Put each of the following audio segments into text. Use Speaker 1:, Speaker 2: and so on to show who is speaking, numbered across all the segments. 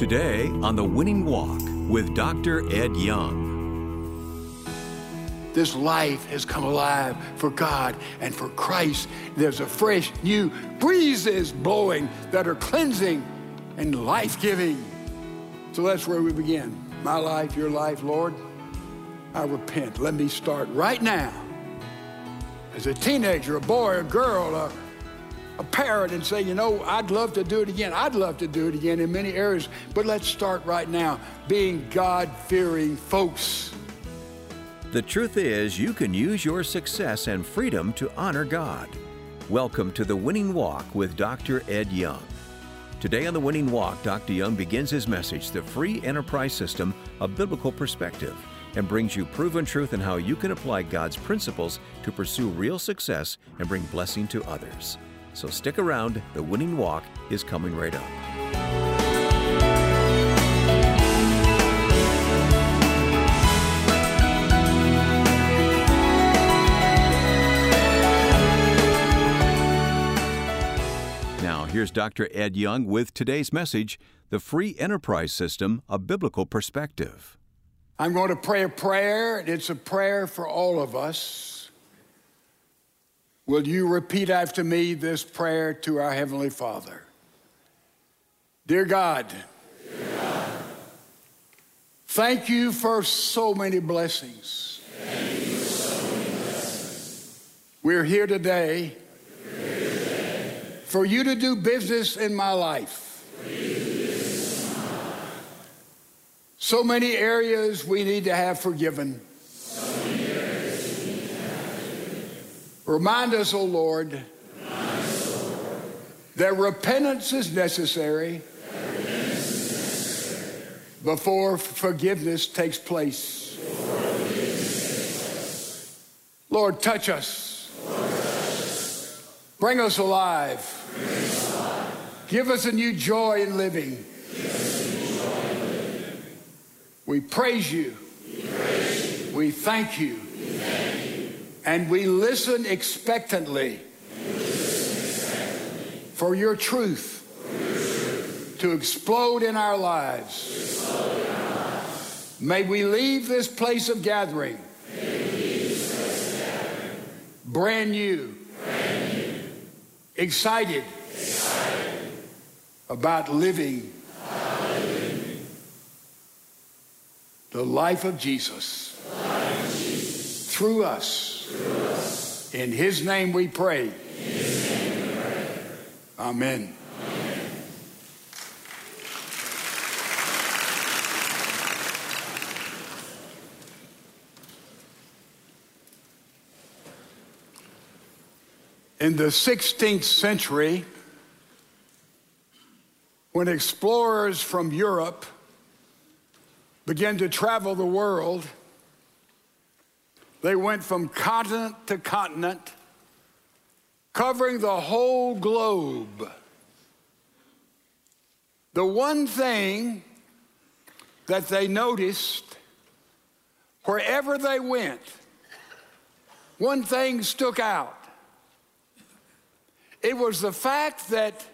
Speaker 1: Today on The Winning Walk with Dr. Ed Young.
Speaker 2: This life has come alive for God and for Christ. There's a fresh new breezes blowing that are cleansing and life giving. So that's where we begin. My life, your life, Lord. I repent. Let me start right now. As a teenager, a boy, a girl, a, a parent, and say, you know, I'd love to do it again. I'd love to do it again in many areas, but let's start right now being God fearing folks.
Speaker 1: The truth is, you can use your success and freedom to honor God. Welcome to The Winning Walk with Dr. Ed Young. Today on The Winning Walk, Dr. Young begins his message, The Free Enterprise System, a Biblical Perspective, and brings you proven truth in how you can apply God's principles to pursue real success and bring blessing to others. So stick around, The Winning Walk is coming right up. Now, here's Dr. Ed Young with today's message The Free Enterprise System, a Biblical Perspective.
Speaker 2: I'm going to pray a prayer, and it's a prayer for all of us. Will you repeat after me this prayer to our Heavenly Father? Dear God, thank you for so many blessings. We're here today for you to do business in my life. So many areas we need to have forgiven. Remind us, O Lord, that repentance is necessary before forgiveness takes place. Lord, touch us. Bring us alive. Give us a new joy in living. We praise you. We thank you. And we listen expectantly for your truth to explode in our lives. May we leave this place of gathering brand new, excited about living the life of Jesus, through, us. In His name we pray. Amen. In the 16th century, when explorers from Europe began to travel the world, they went from continent to continent, covering the whole globe. The one thing that they noticed wherever they went, one thing stuck out. It was the fact that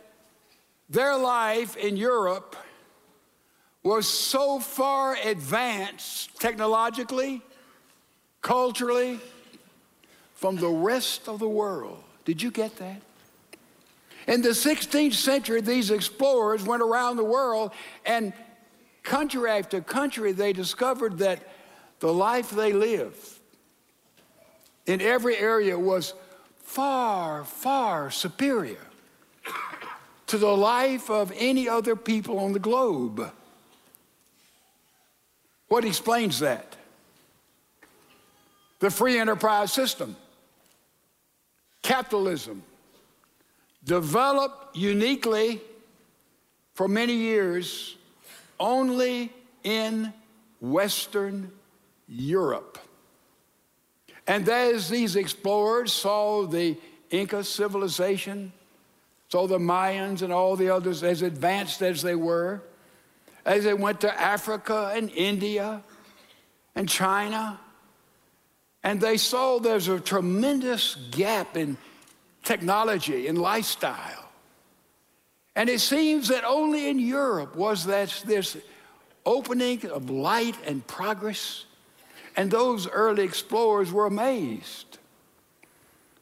Speaker 2: their life in Europe was so far advanced technologically, culturally, from the rest of the world. Did you get that? In the 16th century, these explorers went around the world, and country after country, they discovered that the life they lived in every area was far, far superior to the life of any other people on the globe. What explains that? The free enterprise system, capitalism, developed uniquely for many years only in Western Europe. And as these explorers saw the Inca civilization, saw the Mayans and all the others as advanced as they were, as they went to Africa and India and China, and they saw there's a tremendous gap in technology and lifestyle. And it seems that only in Europe was that this opening of light and progress. And those early explorers were amazed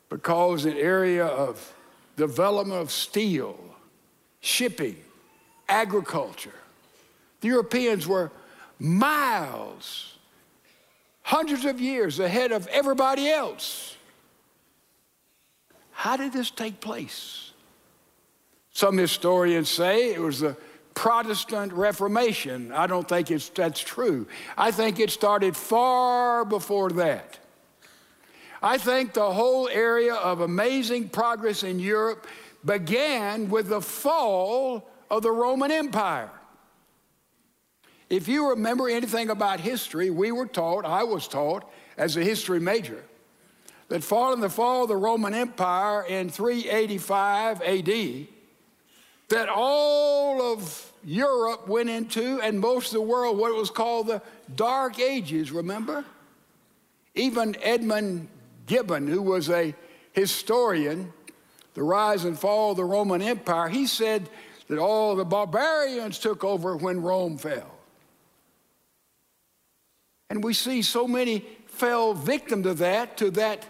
Speaker 2: because an area of development of steel, shipping, agriculture, the Europeans were miles, hundreds of years ahead of everybody else. How did this take place? Some historians say it was the Protestant Reformation. I don't think it's, that's true. I think it started far before that. I think the whole area of amazing progress in Europe began with the fall of the Roman Empire. If you remember anything about history, we were taught, I was taught as a history major, that following the fall of the Roman Empire in 385 AD, that all of Europe went into, and most of the world, what was called the Dark Ages, remember? Even Edmund Gibbon, who was a historian, the rise and fall of the Roman Empire, he said that all the barbarians took over when Rome fell. And we see so many fell victim to that, to that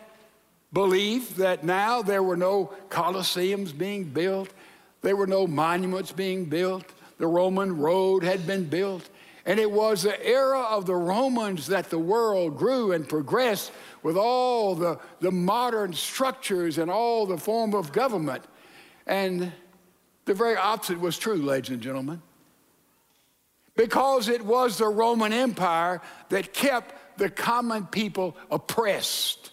Speaker 2: belief that now there were no colosseums being built, there were no monuments being built. The Roman road had been built. And it was the era of the Romans that the world grew and progressed with all the, the modern structures and all the form of government. And the very opposite was true, ladies and gentlemen. Because it was the Roman Empire that kept the common people oppressed.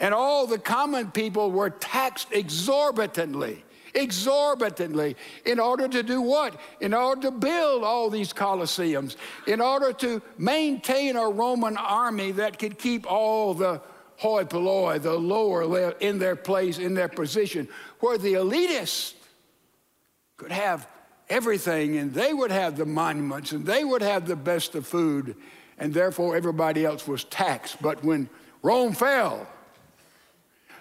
Speaker 2: And all the common people were taxed exorbitantly exorbitantly in order to do what? In order to build all these colosseums, in order to maintain a Roman army that could keep all the hoi polloi, the lower in their place, in their position, where the elitists could have everything and they would have the monuments and they would have the best of food and therefore everybody else was taxed. But when Rome fell,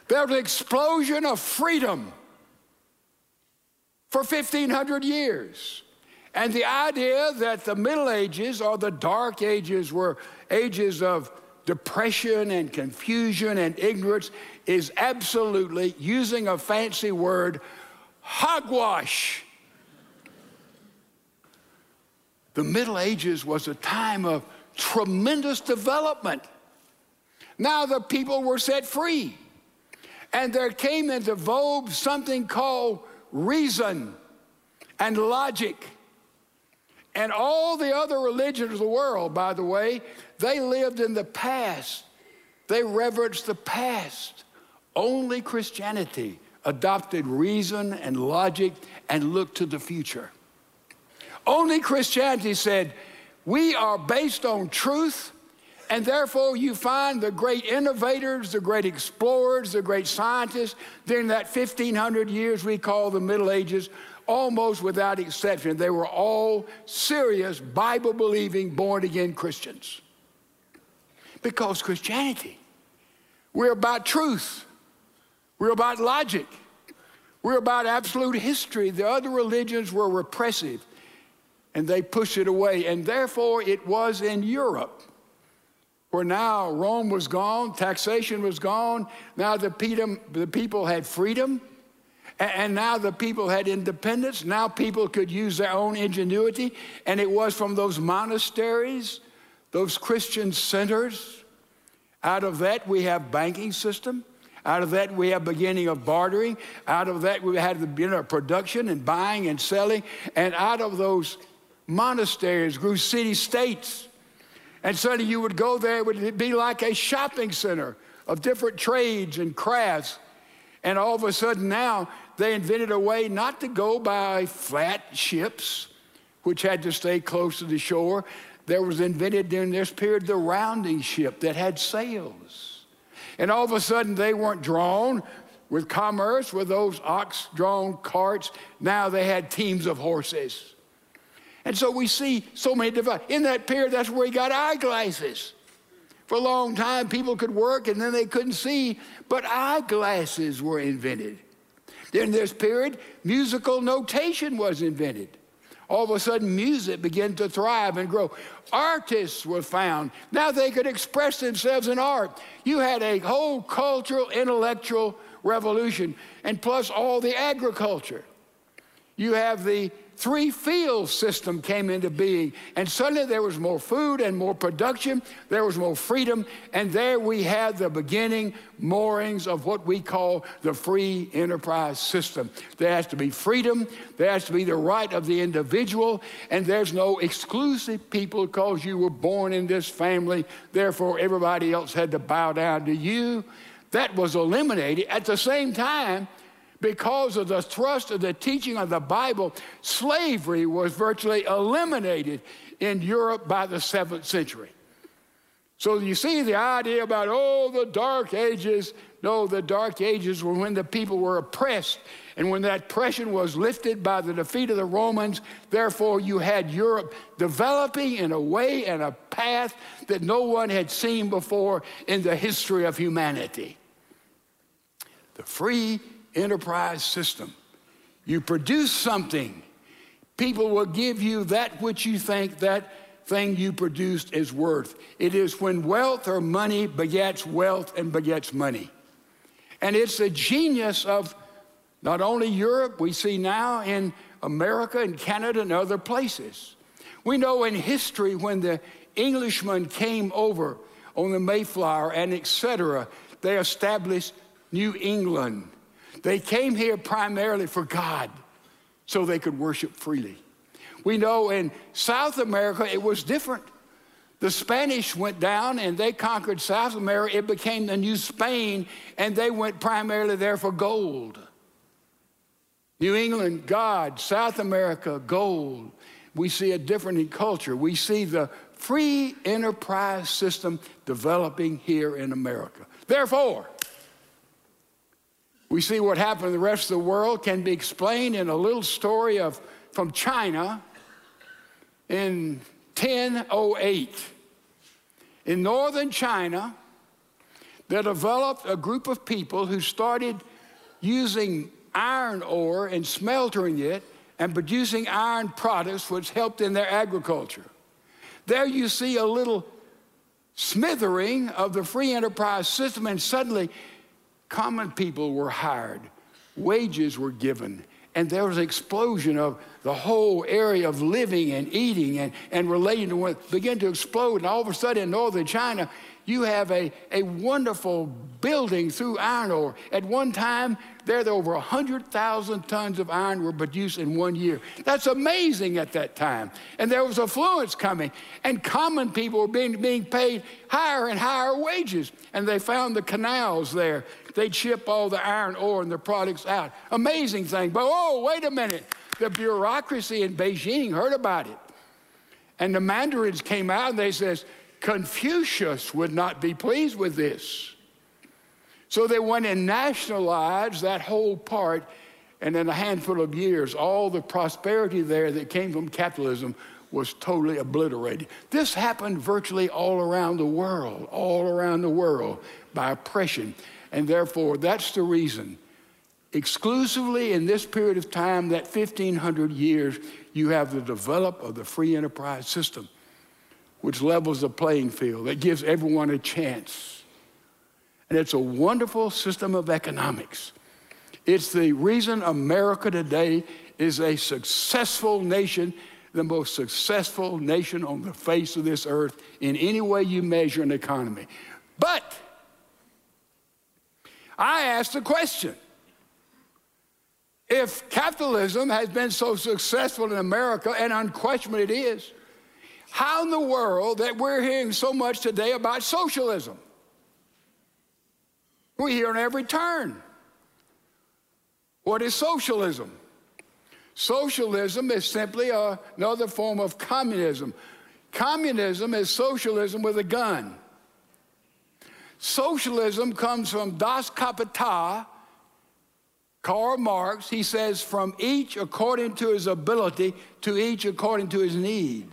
Speaker 2: there was an explosion of freedom for 1,500 years. And the idea that the Middle Ages or the Dark Ages were ages of depression and confusion and ignorance is absolutely, using a fancy word, hogwash. The Middle Ages was a time of tremendous development. Now the people were set free. And there came into vogue something called reason and logic. And all the other religions of the world, by the way, they lived in the past. They reverenced the past. Only Christianity adopted reason and logic and looked to the future. Only Christianity said, we are based on truth and therefore, you find the great innovators, the great explorers, the great scientists during that 1500 years we call the Middle Ages, almost without exception, they were all serious, Bible believing, born again Christians. Because Christianity, we're about truth, we're about logic, we're about absolute history. The other religions were repressive and they pushed it away. And therefore, it was in Europe where now Rome was gone, taxation was gone, now the people had freedom, and now the people had independence. Now people could use their own ingenuity, and it was from those monasteries, those Christian centers. Out of that, we have banking system. Out of that, we have beginning of bartering. Out of that, we had the beginning of production and buying and selling. And out of those monasteries grew city states and suddenly you would go there, it would be like a shopping center of different trades and crafts. And all of a sudden now, they invented a way not to go by flat ships, which had to stay close to the shore. There was invented during this period the rounding ship that had sails. And all of a sudden, they weren't drawn with commerce, with those ox drawn carts. Now they had teams of horses. And so we see so many devices. In that period, that's where he got eyeglasses. For a long time, people could work and then they couldn't see, but eyeglasses were invented. In this period, musical notation was invented. All of a sudden, music began to thrive and grow. Artists were found. Now they could express themselves in art. You had a whole cultural, intellectual revolution, and plus all the agriculture. You have the three field system came into being, and suddenly there was more food and more production, there was more freedom, and there we had the beginning moorings of what we call the free enterprise system. There has to be freedom, there has to be the right of the individual, and there's no exclusive people because you were born in this family, therefore everybody else had to bow down to you. That was eliminated. At the same time, because of the thrust of the teaching of the Bible, slavery was virtually eliminated in Europe by the seventh century. So you see the idea about, oh, the dark ages. No, the dark ages were when the people were oppressed. And when that oppression was lifted by the defeat of the Romans, therefore you had Europe developing in a way and a path that no one had seen before in the history of humanity. The free enterprise system. You produce something, people will give you that which you think that thing you produced is worth. It is when wealth or money begets wealth and begets money. And it's the genius of not only Europe, we see now in America and Canada and other places. We know in history when the Englishmen came over on the Mayflower and etc., they established New England. They came here primarily for God so they could worship freely. We know in South America it was different. The Spanish went down and they conquered South America. It became the new Spain, and they went primarily there for gold. New England, God. South America, gold. We see a different in culture. We see the free enterprise system developing here in America. Therefore, we see what happened in the rest of the world can be explained in a little story of from China in 1008. In northern China, they developed a group of people who started using iron ore and smeltering it and producing iron products, which helped in their agriculture. There you see a little smithering of the free enterprise system, and suddenly Common people were hired, wages were given, and there was an explosion of the whole area of living and eating and, and relating to what began to explode. And all of a sudden in northern China, you have a, a wonderful building through iron ore. At one time, there, there over 100,000 tons of iron were produced in one year. That's amazing at that time. And there was affluence coming, and common people were being, being paid higher and higher wages. And they found the canals there. They'd ship all the iron ore and the products out. Amazing thing. But oh, wait a minute. The bureaucracy in Beijing heard about it. And the mandarins came out and they says, Confucius would not be pleased with this. So they went and nationalized that whole part, and in a handful of years, all the prosperity there that came from capitalism was totally obliterated. This happened virtually all around the world, all around the world by oppression. And therefore, that's the reason. Exclusively in this period of time, that 1500 years, you have the develop of the free enterprise system which levels the playing field, that gives everyone a chance. And it's a wonderful system of economics. It's the reason America today is a successful nation, the most successful nation on the face of this earth in any way you measure an economy. But I ask the question if capitalism has been so successful in America, and unquestionably it is, how in the world that we're hearing so much today about socialism? We hear on every turn. What is socialism? Socialism is simply a, another form of communism. Communism is socialism with a gun. Socialism comes from Das Kapital, Karl Marx. He says, from each according to his ability, to each according to his need.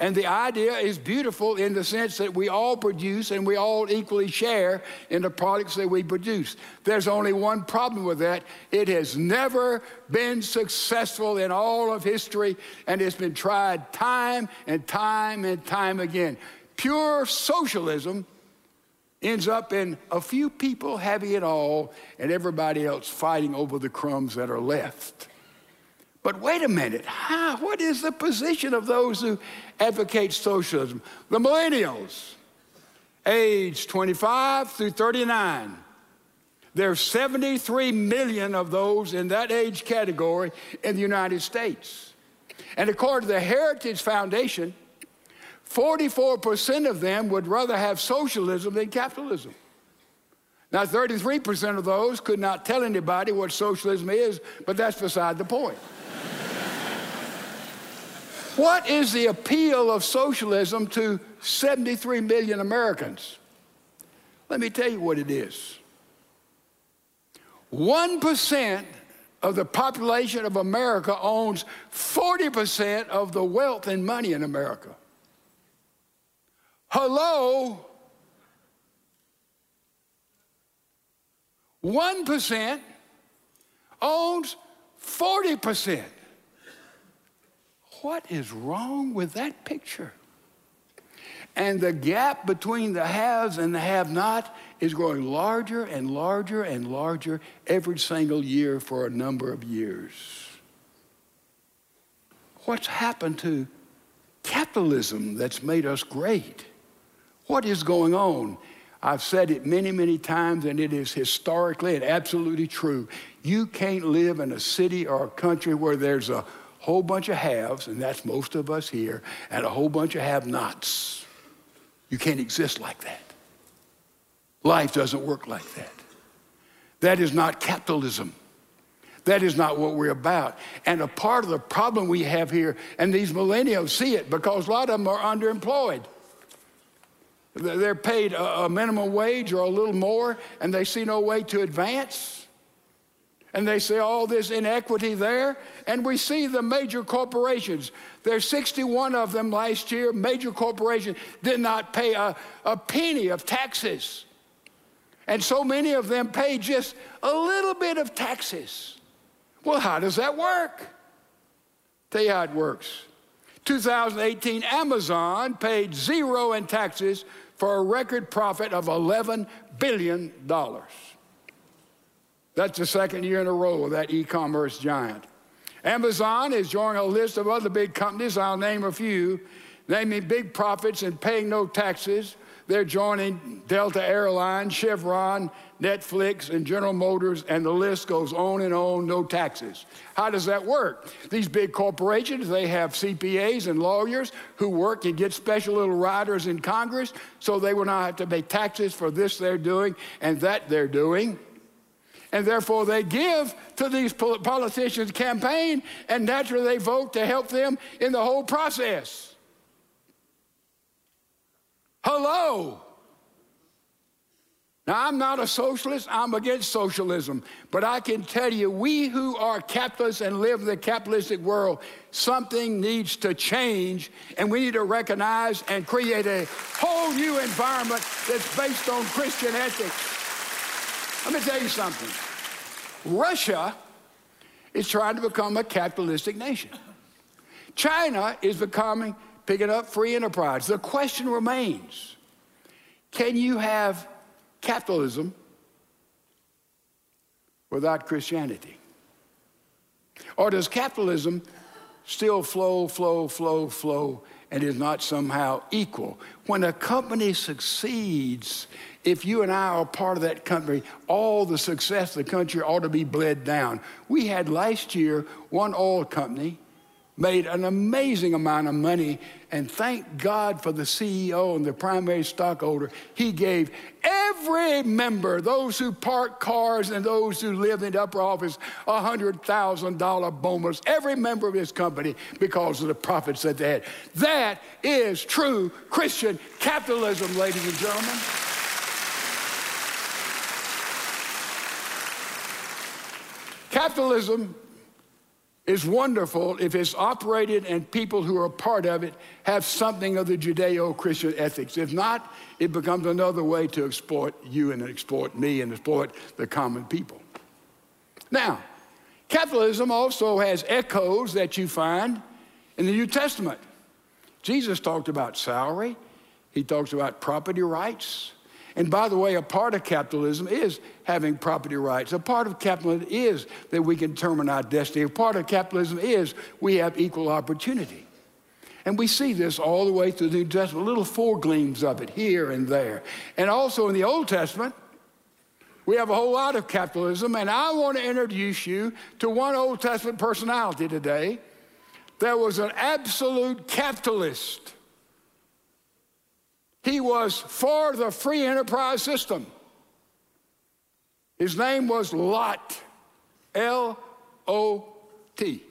Speaker 2: And the idea is beautiful in the sense that we all produce and we all equally share in the products that we produce. There's only one problem with that it has never been successful in all of history, and it's been tried time and time and time again. Pure socialism ends up in a few people having it all and everybody else fighting over the crumbs that are left. But wait a minute, how, what is the position of those who advocate socialism? The millennials, age 25 through 39. There's 73 million of those in that age category in the United States. And according to the Heritage Foundation, 44% of them would rather have socialism than capitalism. Now, 33% of those could not tell anybody what socialism is, but that's beside the point. what is the appeal of socialism to 73 million Americans? Let me tell you what it is 1% of the population of America owns 40% of the wealth and money in America. Hello? 1% owns 40%. What is wrong with that picture? And the gap between the haves and the have not is growing larger and larger and larger every single year for a number of years. What's happened to capitalism that's made us great? What is going on? I've said it many, many times, and it is historically and absolutely true. You can't live in a city or a country where there's a whole bunch of haves, and that's most of us here, and a whole bunch of have nots. You can't exist like that. Life doesn't work like that. That is not capitalism. That is not what we're about. And a part of the problem we have here, and these millennials see it because a lot of them are underemployed. They're paid a minimum wage or a little more, and they see no way to advance. And they see all this inequity there. And we see the major corporations. There's 61 of them last year. Major corporations did not pay a, a penny of taxes. And so many of them pay just a little bit of taxes. Well, how does that work? Tell you how it works. 2018, Amazon paid zero in taxes for a record profit of $11 billion. That's the second year in a row of that e commerce giant. Amazon is joining a list of other big companies. I'll name a few, naming big profits and paying no taxes they're joining Delta Airlines, Chevron, Netflix, and General Motors, and the list goes on and on, no taxes. How does that work? These big corporations, they have CPAs and lawyers who work and get special little riders in Congress, so they will not have to pay taxes for this they're doing and that they're doing. And therefore, they give to these politicians' campaign, and naturally, they vote to help them in the whole process. Hello. Now, I'm not a socialist, I'm against socialism, but I can tell you, we who are capitalists and live in the capitalistic world, something needs to change, and we need to recognize and create a whole new environment that's based on Christian ethics. Let me tell you something Russia is trying to become a capitalistic nation, China is becoming picking up free enterprise. The question remains can you have capitalism without Christianity? Or does capitalism still flow, flow, flow, flow, and is not somehow equal? When a company succeeds, if you and I are part of that company, all the success of the country ought to be bled down. We had last year one oil company made an amazing amount of money. And thank God for the CEO and the primary stockholder. He gave every member, those who park cars and those who live in the upper office, a $100,000 bonus, every member of his company because of the profits that they had. That is true Christian capitalism, ladies and gentlemen. Capitalism is wonderful if it's operated and people who are part of it have something of the Judeo Christian ethics. If not, it becomes another way to exploit you and exploit me and exploit the common people. Now, capitalism also has echoes that you find in the New Testament. Jesus talked about salary, he talks about property rights. And by the way, a part of capitalism is having property rights. A part of capitalism is that we can determine our destiny. A part of capitalism is we have equal opportunity. And we see this all the way through the New Testament, little foregleams of it here and there. And also in the Old Testament, we have a whole lot of capitalism. And I want to introduce you to one Old Testament personality today that was an absolute capitalist. He was for the free enterprise system. His name was Lot, L O T.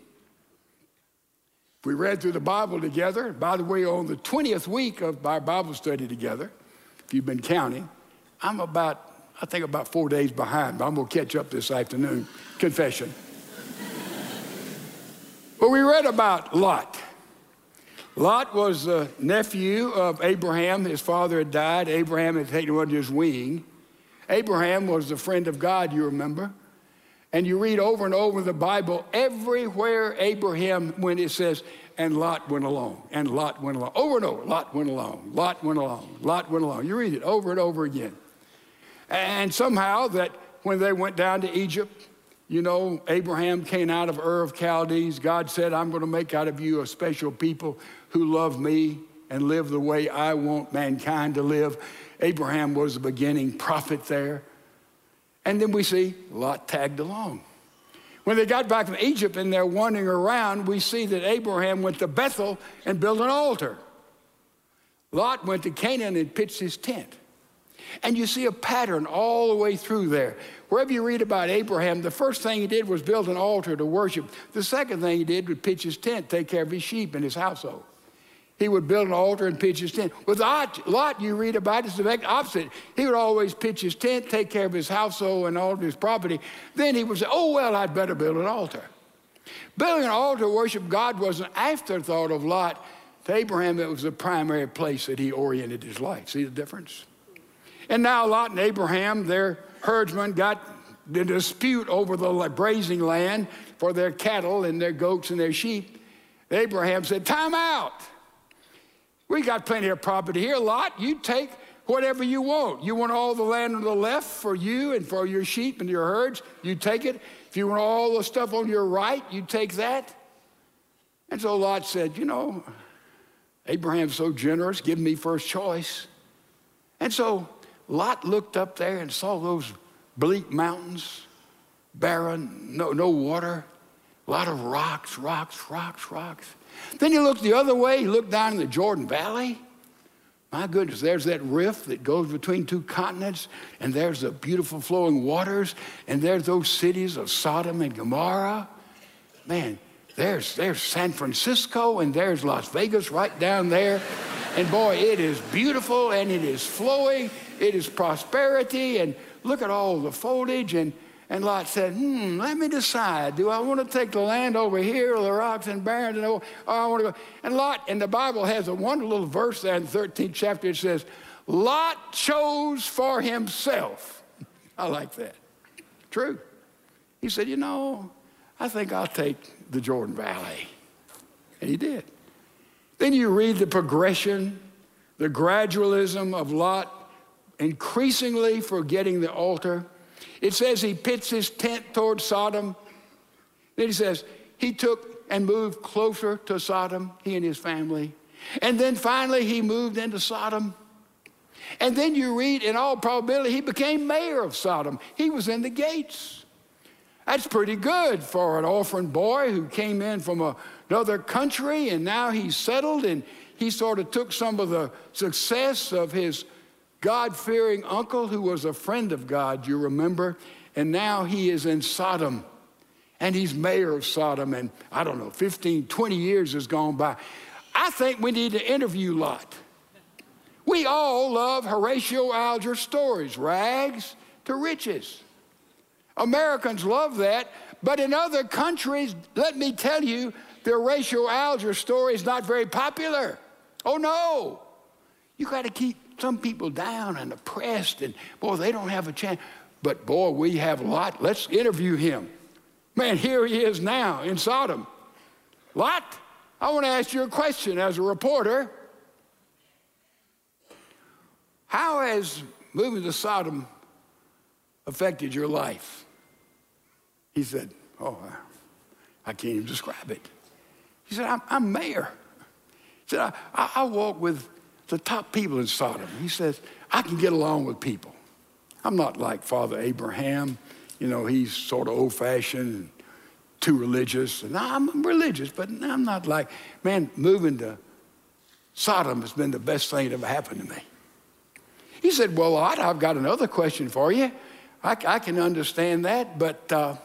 Speaker 2: We read through the Bible together. By the way, on the 20th week of our Bible study together, if you've been counting, I'm about, I think about four days behind, but I'm going to catch up this afternoon. Confession. but we read about Lot. Lot was the nephew of Abraham. His father had died. Abraham had taken him under his wing. Abraham was the friend of God, you remember. And you read over and over the Bible, everywhere Abraham, when it says, and Lot went along, and Lot went along, over and over, Lot went along, Lot went along, Lot went along. You read it over and over again. And somehow that when they went down to Egypt, you know, Abraham came out of Ur of Chaldees. God said, I'm going to make out of you a special people who love me and live the way I want mankind to live. Abraham was the beginning prophet there. And then we see Lot tagged along. When they got back from Egypt and they're wandering around, we see that Abraham went to Bethel and built an altar. Lot went to Canaan and pitched his tent. And you see a pattern all the way through there. Wherever you read about Abraham, the first thing he did was build an altar to worship. The second thing he did was pitch his tent, take care of his sheep and his household. He would build an altar and pitch his tent. With Lot, you read about is the opposite. He would always pitch his tent, take care of his household and all of his property. Then he would say, Oh, well, I'd better build an altar. Building an altar to worship God was an afterthought of Lot. To Abraham, it was the primary place that he oriented his life. See the difference? And now Lot and Abraham, their herdsmen, got the dispute over the grazing land for their cattle and their goats and their sheep. Abraham said, Time out. We got plenty of property here. Lot, you take whatever you want. You want all the land on the left for you and for your sheep and your herds, you take it. If you want all the stuff on your right, you take that. And so Lot said, You know, Abraham's so generous, give me first choice. And so Lot looked up there and saw those bleak mountains, barren, no, no water, a lot of rocks, rocks, rocks, rocks. Then he looked the other way. He looked down in the Jordan Valley. My goodness, there's that rift that goes between two continents, and there's the beautiful flowing waters, and there's those cities of Sodom and Gomorrah. Man, there's, there's San Francisco, and there's Las Vegas right down there. And boy, it is beautiful, and it is flowing, it is prosperity, and look at all the foliage, and and Lot said, hmm, let me decide. Do I want to take the land over here or the rocks and barrens? And oh, I want to go. And Lot, and the Bible has a wonderful little verse there in the 13th chapter. It says, Lot chose for himself. I like that. True. He said, you know, I think I'll take the Jordan Valley. And he did. Then you read the progression, the gradualism of Lot increasingly forgetting the altar it says he pitched his tent toward Sodom. Then he says he took and moved closer to Sodom, he and his family. And then finally he moved into Sodom. And then you read, in all probability, he became mayor of Sodom. He was in the gates. That's pretty good for an orphan boy who came in from another country and now he's settled and he sort of took some of the success of his God fearing uncle who was a friend of God, you remember, and now he is in Sodom and he's mayor of Sodom, and I don't know, 15, 20 years has gone by. I think we need to interview Lot. We all love Horatio Alger stories, rags to riches. Americans love that, but in other countries, let me tell you, the Horatio Alger story is not very popular. Oh no. You got to keep some people down and oppressed, and boy, they don't have a chance. But boy, we have lot. Let's interview him. Man, here he is now in Sodom. Lot, I want to ask you a question as a reporter. How has moving to Sodom affected your life? He said, Oh, I can't even describe it. He said, I'm, I'm mayor. He said, I, I, I walk with the top people in Sodom. He says, I can get along with people. I'm not like Father Abraham. You know, he's sort of old fashioned and too religious. And I'm religious, but I'm not like, man, moving to Sodom has been the best thing that ever happened to me. He said, Well, I've got another question for you. I, I can understand that, but uh,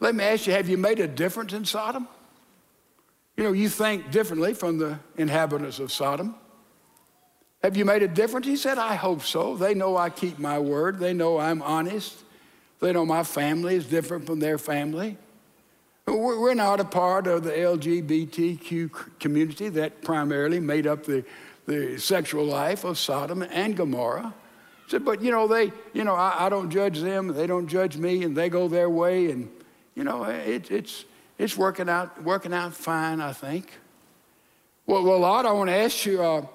Speaker 2: let me ask you have you made a difference in Sodom? You know, you think differently from the inhabitants of Sodom. Have you made a difference? He said, I hope so. They know I keep my word. They know I'm honest. They know my family is different from their family. We're not a part of the LGBTQ community that primarily made up the, the sexual life of Sodom and Gomorrah. Said, but you know, they, you know, I, I, don't judge them, they don't judge me, and they go their way, and you know, it, it's it's working out working out fine, I think. Well, well, Lot, I want to ask you. Uh,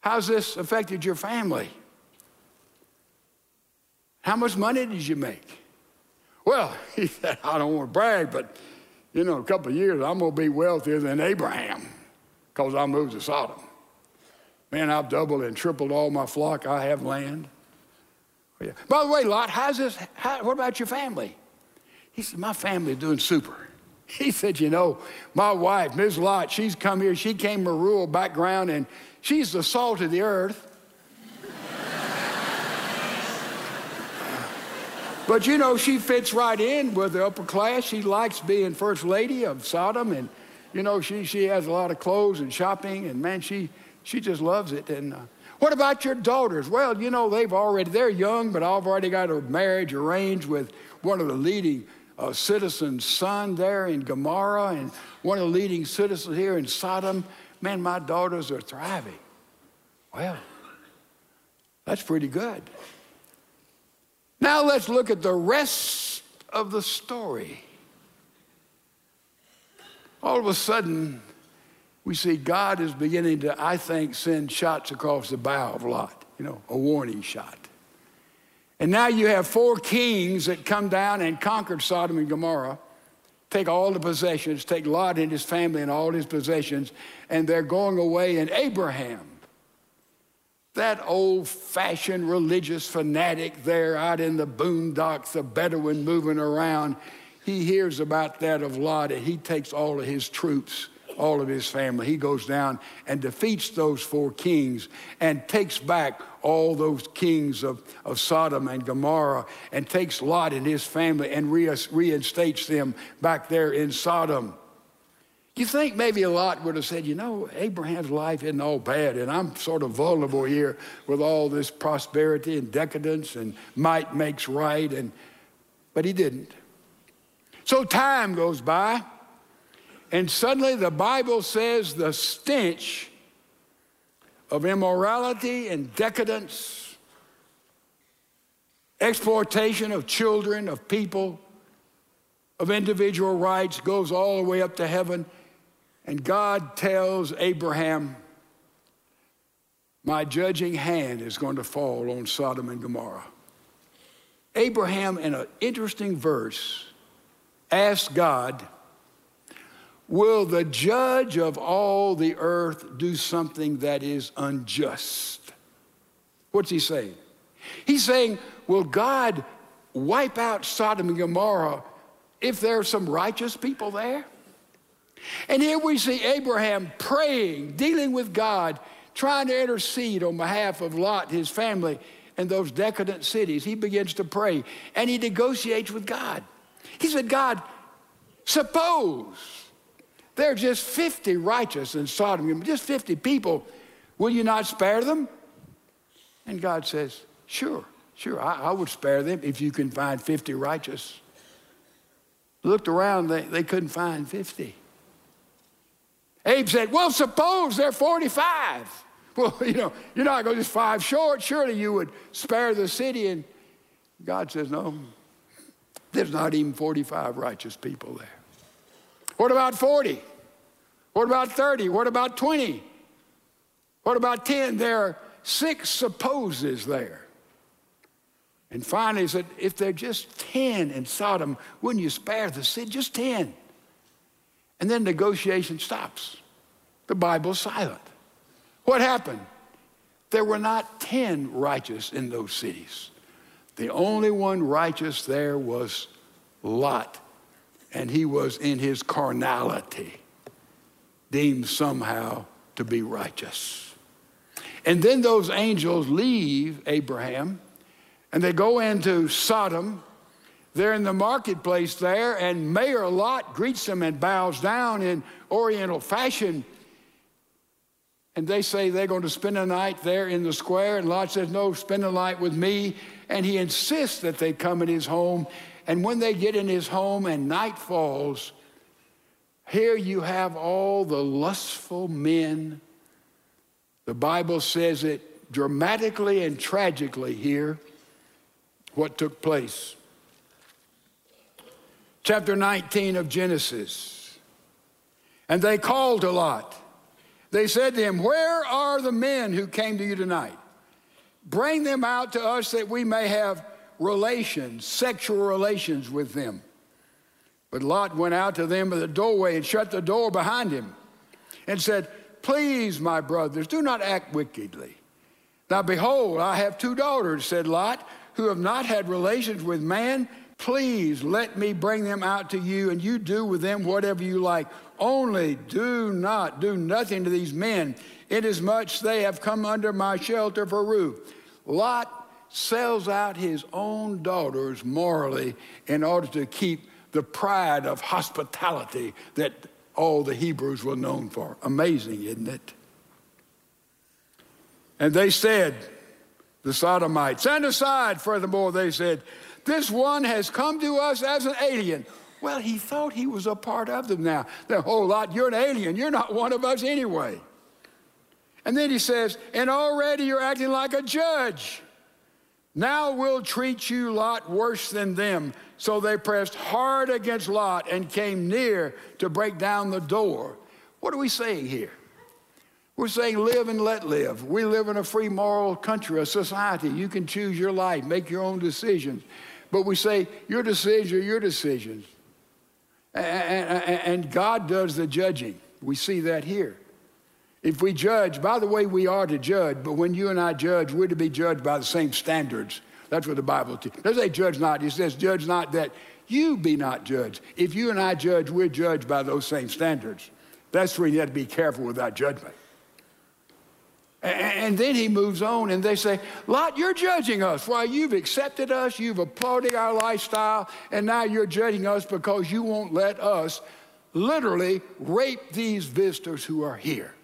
Speaker 2: How's this affected your family? How much money did you make? Well, he said, I don't want to brag, but you know, a couple of years, I'm going to be wealthier than Abraham because I moved to Sodom. Man, I've doubled and tripled all my flock. I have land. Oh, yeah. By the way, Lot, how's this? How, what about your family? He said, My family's doing super. He said, You know, my wife, Ms. Lot, she's come here. She came from a rural background and She's the salt of the earth. but you know, she fits right in with the upper class. She likes being first lady of Sodom, and you know, she, she has a lot of clothes and shopping, and man, she, she just loves it. And uh, what about your daughters? Well, you know, they've already, they're young, but I've already got a marriage arranged with one of the leading uh, citizens' son there in Gomorrah, and one of the leading citizens here in Sodom. Man, my daughters are thriving. Well, that's pretty good. Now let's look at the rest of the story. All of a sudden, we see God is beginning to, I think, send shots across the bow of Lot, you know, a warning shot. And now you have four kings that come down and conquered Sodom and Gomorrah take all the possessions, take Lot and his family and all his possessions, and they're going away. And Abraham, that old fashioned religious fanatic there out in the boondocks, the Bedouin moving around, he hears about that of Lot and he takes all of his troops all of his family. He goes down and defeats those four kings and takes back all those kings of, of Sodom and Gomorrah and takes Lot and his family and reinstates them back there in Sodom. You think maybe Lot would have said, you know, Abraham's life isn't all bad, and I'm sort of vulnerable here with all this prosperity and decadence and might makes right, and but he didn't. So time goes by. And suddenly the Bible says the stench of immorality and decadence, exploitation of children, of people, of individual rights goes all the way up to heaven. And God tells Abraham, My judging hand is going to fall on Sodom and Gomorrah. Abraham, in an interesting verse, asked God, Will the judge of all the earth do something that is unjust? What's he saying? He's saying, Will God wipe out Sodom and Gomorrah if there are some righteous people there? And here we see Abraham praying, dealing with God, trying to intercede on behalf of Lot, his family, and those decadent cities. He begins to pray and he negotiates with God. He said, God, suppose there are just 50 righteous in Sodom, just 50 people. Will you not spare them? And God says, Sure, Sure, I, I would spare them if you can find 50 righteous. Looked around, they, they couldn't find 50. Abe said, Well, suppose they're 45. Well, you know, you're not going to just five short. Surely you would spare the city. And God says, No, there's not even 45 righteous people there. What about 40? What about 30? What about 20? What about 10? There are six supposes there. And finally, he said, if they're just 10 in Sodom, wouldn't you spare the city? Just 10. And then negotiation stops. The Bible's silent. What happened? There were not 10 righteous in those cities. The only one righteous there was Lot, and he was in his carnality, deemed somehow to be righteous. And then those angels leave Abraham and they go into Sodom. They're in the marketplace there, and Mayor Lot greets them and bows down in Oriental fashion. And they say they're going to spend a night there in the square. And Lot says, No, spend the night with me. And he insists that they come in his home. And when they get in his home and night falls, here you have all the lustful men. The Bible says it dramatically and tragically here what took place. Chapter 19 of Genesis. And they called to Lot. They said to him, Where are the men who came to you tonight? Bring them out to us that we may have relations, sexual relations with them. But Lot went out to them at the doorway and shut the door behind him and said, Please, my brothers, do not act wickedly. Now, behold, I have two daughters, said Lot who have not had relations with man, please let me bring them out to you, and you do with them whatever you like. Only do not do nothing to these men, inasmuch they have come under my shelter for roof. Lot sells out his own daughters morally in order to keep the pride of hospitality that all the Hebrews were known for. Amazing, isn't it? And they said, the Sodomites. And aside, furthermore, they said, This one has come to us as an alien. Well, he thought he was a part of them now. The whole lot, you're an alien. You're not one of us anyway. And then he says, And already you're acting like a judge. Now we'll treat you, Lot, worse than them. So they pressed hard against Lot and came near to break down the door. What are we saying here? We're saying live and let live. We live in a free moral country, a society. You can choose your life, make your own decisions. But we say your decisions are your decisions. And God does the judging. We see that here. If we judge, by the way, we are to judge, but when you and I judge, we're to be judged by the same standards. That's what the Bible teaches. It doesn't say judge not. It says judge not that you be not judged. If you and I judge, we're judged by those same standards. That's where you have to be careful with that judgment. And then he moves on and they say, Lot, you're judging us. Why, you've accepted us, you've applauded our lifestyle, and now you're judging us because you won't let us literally rape these visitors who are here.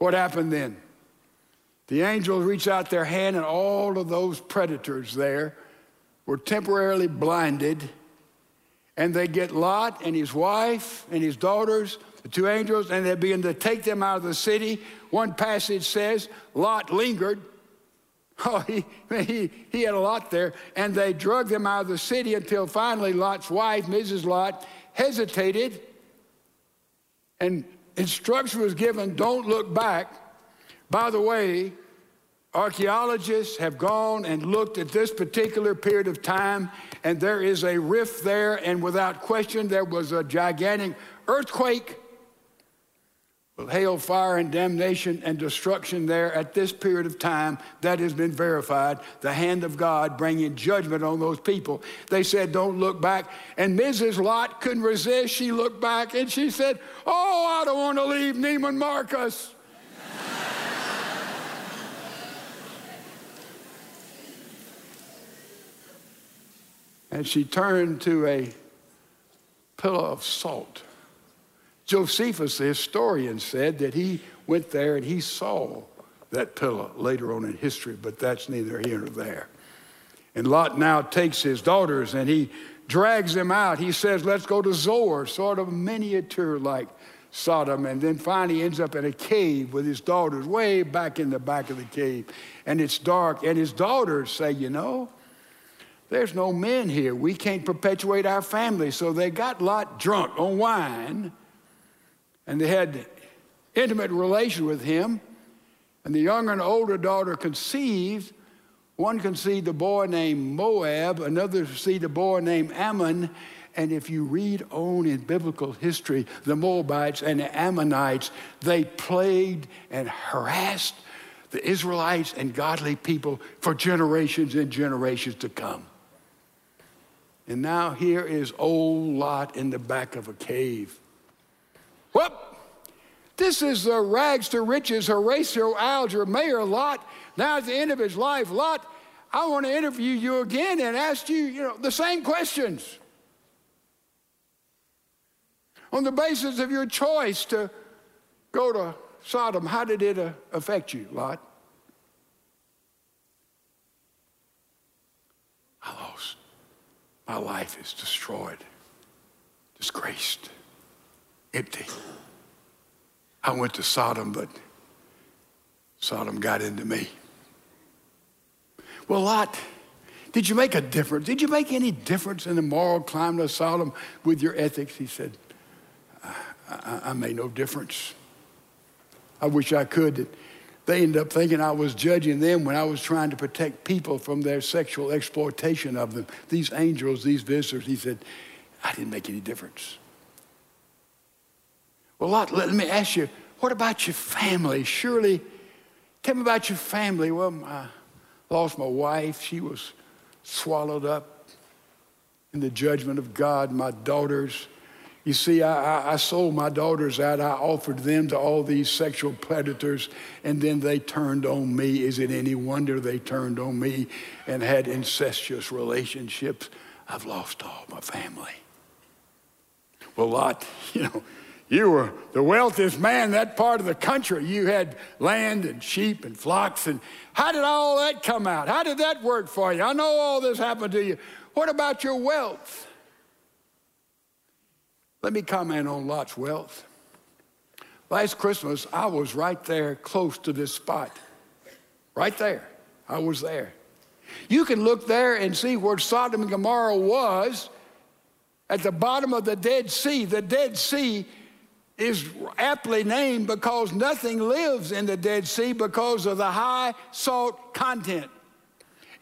Speaker 2: What happened then? The angels reached out their hand, and all of those predators there were temporarily blinded. And they get Lot and his wife and his daughters the two angels, and they begin to take them out of the city. One passage says Lot lingered. Oh, he, he, he had a lot there. And they drug them out of the city until finally Lot's wife, Mrs. Lot, hesitated. And instruction was given don't look back. By the way, archaeologists have gone and looked at this particular period of time, and there is a rift there, and without question, there was a gigantic earthquake hail, fire, and damnation and destruction there at this period of time. That has been verified. The hand of God bringing judgment on those people. They said, Don't look back. And Mrs. Lot couldn't resist. She looked back and she said, Oh, I don't want to leave Neiman Marcus. and she turned to a pillow of salt. Josephus, the historian, said that he went there and he saw that pillar later on in history, but that's neither here nor there. And Lot now takes his daughters and he drags them out. He says, Let's go to Zoar, sort of miniature like Sodom, and then finally ends up in a cave with his daughters way back in the back of the cave. And it's dark, and his daughters say, You know, there's no men here. We can't perpetuate our family. So they got Lot drunk on wine, and they had intimate relation with him. And the younger and older daughter conceived. One conceived a boy named Moab, another conceived a boy named Ammon. And if you read on in biblical history, the Moabites and the Ammonites, they plagued and harassed the Israelites and godly people for generations and generations to come. And now here is old Lot in the back of a cave. Whoop! This is the rags to riches Horatio Alger, Mayor Lot. Now at the end of his life, Lot, I want to interview you again and ask you, you know, the same questions. On the basis of your choice to go to Sodom, how did it uh, affect you, Lot? I lost. My life is destroyed, disgraced, empty. I went to Sodom, but Sodom got into me. Well, Lot, did you make a difference? Did you make any difference in the moral climate of Sodom with your ethics? He said, I, I, I made no difference. I wish I could they ended up thinking I was judging them when I was trying to protect people from their sexual exploitation of them. These angels, these visitors, he said, I didn't make any difference. Well, Lot, let me ask you, what about your family? Surely, tell me about your family. Well, I lost my wife. She was swallowed up in the judgment of God. My daughters, you see, I, I, sold my daughters out. I offered them to all these sexual predators, and then they turned on me. Is it any wonder they turned on me and had incestuous relationships? I've lost all my family. Well, Lot, you know, you were the wealthiest man in that part of the country. You had land and sheep and flocks. And how did all that come out? How did that work for you? I know all this happened to you. What about your wealth? Let me comment on Lot's wealth. Last Christmas, I was right there close to this spot. Right there. I was there. You can look there and see where Sodom and Gomorrah was at the bottom of the Dead Sea. The Dead Sea is aptly named because nothing lives in the Dead Sea because of the high salt content.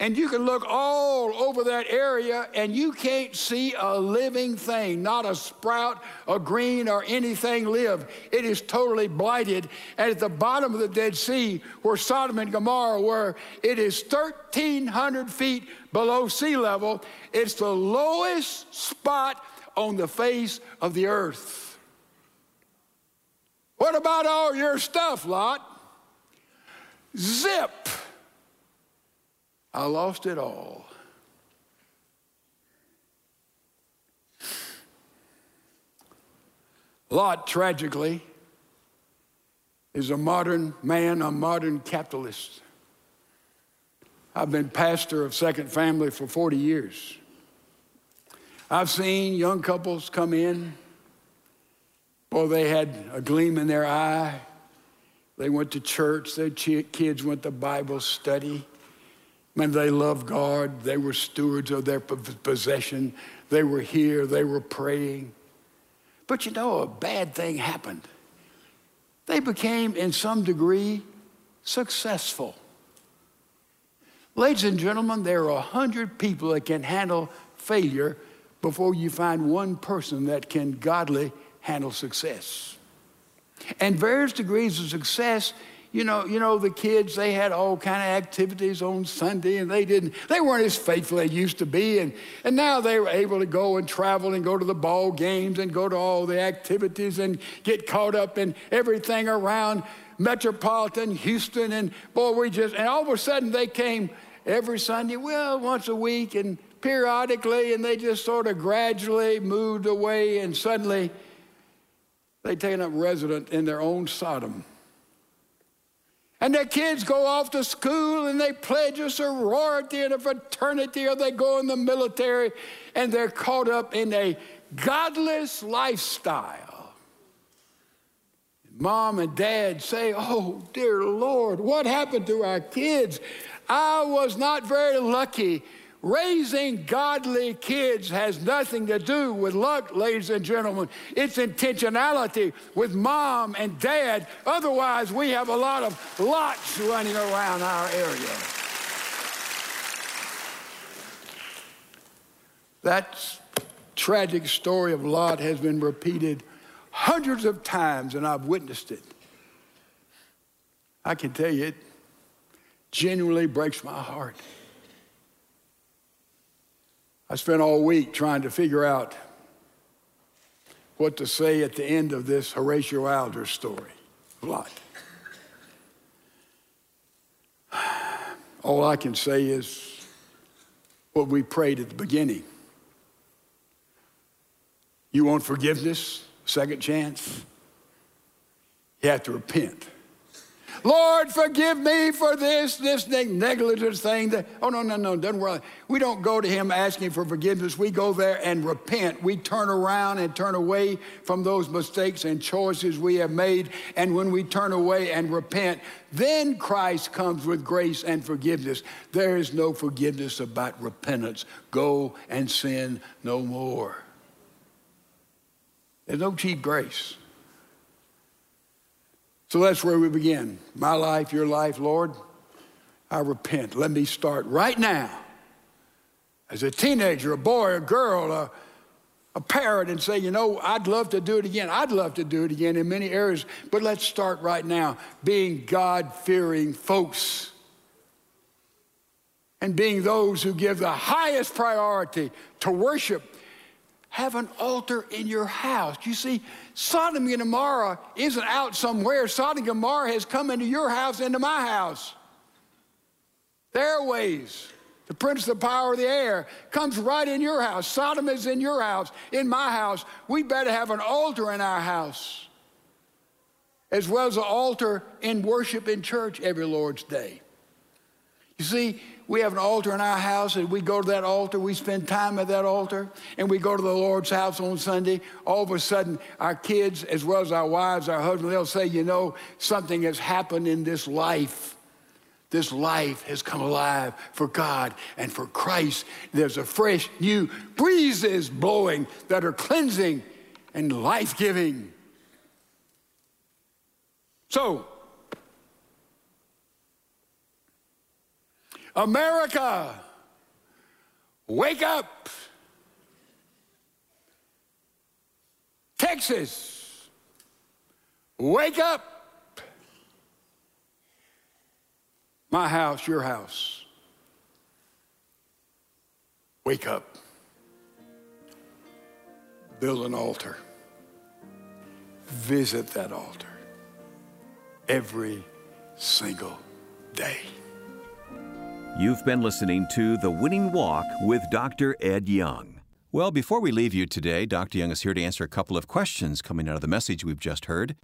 Speaker 2: And you can look all over that area and you can't see a living thing, not a sprout, a green, or anything live. It is totally blighted. And at the bottom of the Dead Sea, where Sodom and Gomorrah were, it is 1,300 feet below sea level. It's the lowest spot on the face of the earth. What about all your stuff, Lot? Zip. I lost it all. Lot, tragically, is a modern man, a modern capitalist. I've been pastor of Second Family for 40 years. I've seen young couples come in. Boy, they had a gleam in their eye. They went to church, their kids went to Bible study. Man, they loved God. They were stewards of their possession. They were here. They were praying. But you know, a bad thing happened. They became, in some degree, successful. Ladies and gentlemen, there are a hundred people that can handle failure before you find one person that can godly handle success. And various degrees of success you know, you know, the kids, they had all kind of activities on Sunday and they didn't, they weren't as faithful as they used to be. And, and now they were able to go and travel and go to the ball games and go to all the activities and get caught up in everything around metropolitan Houston. And boy, we just, and all of a sudden they came every Sunday, well, once a week and periodically, and they just sort of gradually moved away and suddenly they taken up resident in their own Sodom. And their kids go off to school and they pledge a sorority and a fraternity or they go in the military and they're caught up in a godless lifestyle. Mom and dad say, Oh, dear Lord, what happened to our kids? I was not very lucky. Raising godly kids has nothing to do with luck, ladies and gentlemen. It's intentionality with mom and dad. Otherwise, we have a lot of lots running around our area. That tragic story of Lot has been repeated hundreds of times, and I've witnessed it. I can tell you, it genuinely breaks my heart. I spent all week trying to figure out what to say at the end of this Horatio Alger story. A Lot. All I can say is what we prayed at the beginning. You want forgiveness, second chance? You have to repent. Lord, forgive me for this, this negligent thing. That, oh, no, no, no, don't worry. We don't go to Him asking for forgiveness. We go there and repent. We turn around and turn away from those mistakes and choices we have made. And when we turn away and repent, then Christ comes with grace and forgiveness. There is no forgiveness about repentance. Go and sin no more. There's no cheap grace. So that's where we begin. My life, your life, Lord, I repent. Let me start right now as a teenager, a boy, a girl, a, a parent, and say, you know, I'd love to do it again. I'd love to do it again in many areas, but let's start right now being God fearing folks and being those who give the highest priority to worship have an altar in your house. You see, Sodom and Gomorrah isn't out somewhere. Sodom and Gomorrah has come into your house, into my house. The ways, the prince of the power of the air, comes right in your house. Sodom is in your house, in my house. We better have an altar in our house, as well as an altar in worship in church every Lord's Day. You see, we have an altar in our house, and we go to that altar, we spend time at that altar, and we go to the Lord's house on Sunday. All of a sudden, our kids, as well as our wives, our husbands, they'll say, You know, something has happened in this life. This life has come alive for God and for Christ. There's a fresh new breezes blowing that are cleansing and life giving. So, America, wake up. Texas, wake up. My house, your house. Wake up. Build an altar. Visit that altar every single day.
Speaker 1: You've been listening to The Winning Walk with Dr. Ed Young. Well, before we leave you today, Dr. Young is here to answer a couple of questions coming out of the message we've just heard.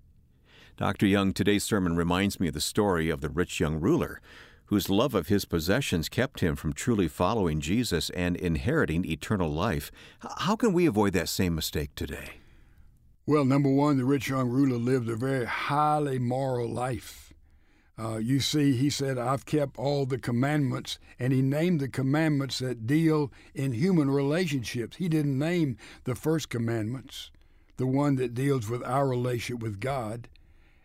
Speaker 1: Dr. Young, today's sermon reminds me of the story of the rich young ruler whose love of his possessions kept him from truly following Jesus and inheriting eternal life. How can we avoid that same mistake today?
Speaker 2: Well, number one, the rich young ruler lived a very highly moral life. Uh, you see, he said, I've kept all the commandments, and he named the commandments that deal in human relationships. He didn't name the first commandments, the one that deals with our relationship with God.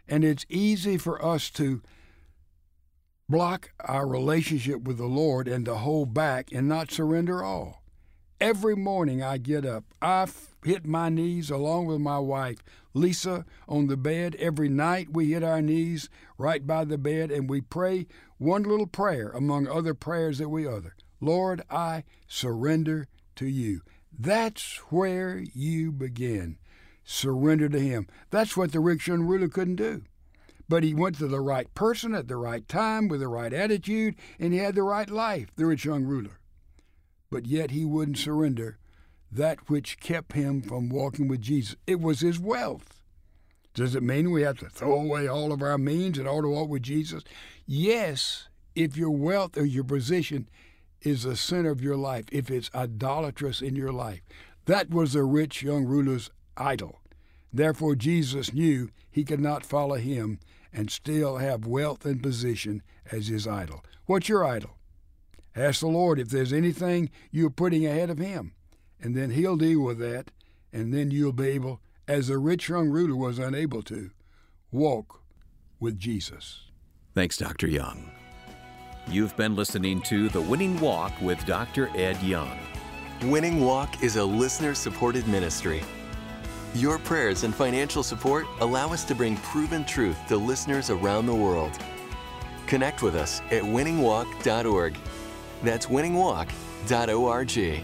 Speaker 2: And it's easy for us to block our relationship with the Lord and to hold back and not surrender all. Every morning I get up, I hit my knees along with my wife, Lisa, on the bed. Every night we hit our knees right by the bed and we pray one little prayer among other prayers that we utter. Lord, I surrender to you. That's where you begin. Surrender to Him. That's what the rich young ruler couldn't do. But he went to the right person at the right time with the right attitude, and he had the right life, the rich young ruler. But yet he wouldn't surrender that which kept him from walking with Jesus. It was his wealth. Does it mean we have to throw away all of our means in order to walk with Jesus? Yes, if your wealth or your position is the center of your life, if it's idolatrous in your life. That was the rich young ruler's idol. Therefore, Jesus knew he could not follow him and still have wealth and position as his idol. What's your idol? Ask the Lord if there's anything you're putting ahead of him, and then he'll deal with that, and then you'll be able, as the rich young ruler was unable to, walk with Jesus.
Speaker 1: Thanks, Dr. Young. You've been listening to The Winning Walk with Dr. Ed Young.
Speaker 3: Winning Walk is a listener supported ministry. Your prayers and financial support allow us to bring proven truth to listeners around the world. Connect with us at winningwalk.org. That's winningwalk.org.